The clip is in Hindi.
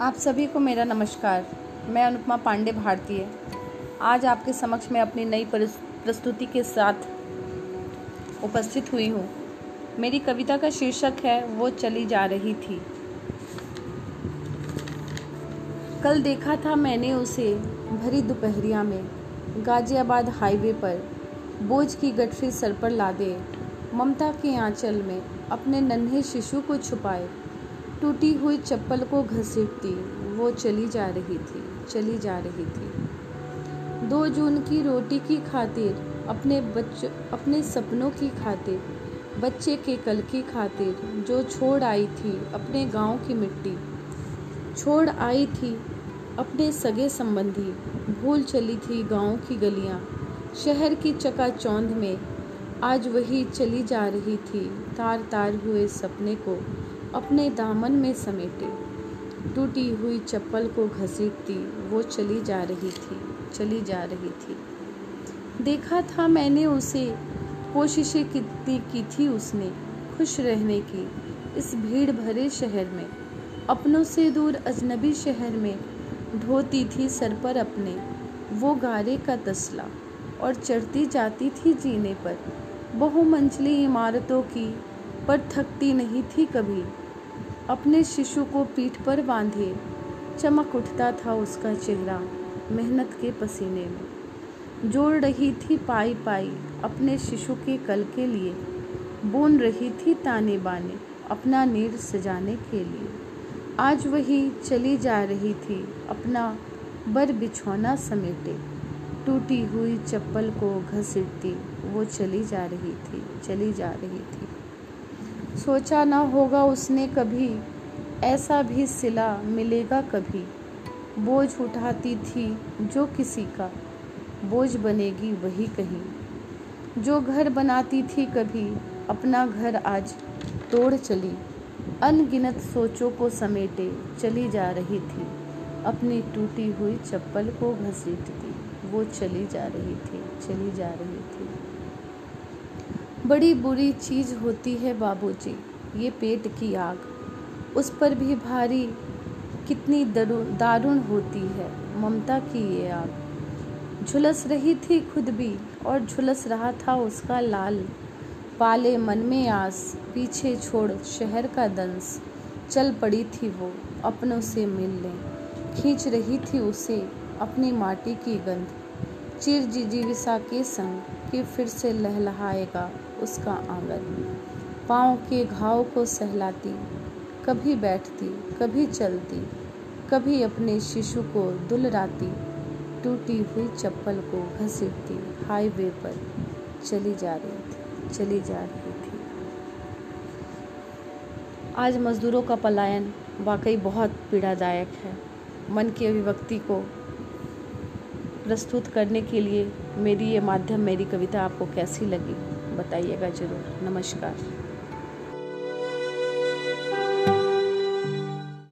आप सभी को मेरा नमस्कार। मैं अनुपमा पांडे भारतीय। आज आपके समक्ष मैं अपनी नई प्रस्तुति के साथ उपस्थित हुई हूँ। मेरी कविता का शीर्षक है, वो चली जा रही थी। कल देखा था मैंने उसे भरी दोपहरिया में, गाजियाबाद हाईवे पर। बोझ की गठरी सर पर लादे, ममता के आंचल में अपने नन्हे शिशु को छुपाए। टूटी हुई चप्पल को घसीटती, वो चली जा रही थी, चली जा रही थी। दो जून की रोटी की खातिर, अपने बच्चों, अपने सपनों की खातिर, बच्चे के कल की खातिर, जो छोड़ आई थी अपने गाँव की मिट्टी। छोड़ आई थी अपने सगे संबंधी, भूल चली थी गाँव की गलियाँ, शहर की चकाचौंध में, आज वही चली जा रही थी तार तार हुए सपने को। अपने दामन में समेटे। टूटी हुई चप्पल को घसीटती, वो चली जा रही थी, चली जा रही थी। देखा था मैंने उसे, कोशिशें कितनी की थी उसने, खुश रहने की, इस भीड़ भरे शहर में। अपनों से दूर अजनबी शहर में, ढोती थी सर पर अपने, वो गारे का तसला, और चढ़ती जाती थी जीने पर। बहुमंजिली इमारतों की पर थकती नहीं थी कभी। अपने शिशु को पीठ पर बांधे, चमक उठता था उसका चेहरा मेहनत के पसीने में। जोड़ रही थी पाई पाई अपने शिशु के कल के लिए, बुन रही थी ताने बाने अपना नीर सजाने के लिए। आज वही चली जा रही थी अपना बर बिछौना समेटे। टूटी हुई चप्पल को घसीटती वो चली जा रही थी, चली जा रही थी। सोचा ना होगा उसने कभी, ऐसा भी सिला मिलेगा कभी। बोझ उठाती थी जो किसी का, बोझ बनेगी वही कहीं। जो घर बनाती थी कभी, अपना घर आज तोड़ चली। अनगिनत सोचों को समेटे चली जा रही थी। अपनी टूटी हुई चप्पल को घसीटती, वो चली जा रही थी, चली जा रही थी। बड़ी बुरी चीज़ होती है बाबूजी, ये पेट की आग। उस पर भी भारी कितनी दारुण होती है, ममता की ये आग। झुलस रही थी खुद भी और झुलस रहा था उसका लाल, पाले मन में आस, पीछे छोड़ शहर का दंस। चल पड़ी थी वो अपनों से मिलने, खींच रही थी उसे अपनी माटी की गंध। चिर जिजीविसा के संग कि फिर से लहलहाएगा। उसका आँगन। पाँव के घाव को सहलाती, कभी बैठती, कभी चलती, कभी अपने शिशु को दुलराती, टूटी हुई चप्पल को घसीटती, हाईवे पर चली जा रही थी, चली जा रही थी। आज मज़दूरों का पलायन वाकई बहुत पीड़ादायक है। मन की अभिव्यक्ति को प्रस्तुत करने के लिए मेरी ये माध्यम, मेरी कविता आपको कैसी लगी? बताइएगा ज़रूर। नमस्कार।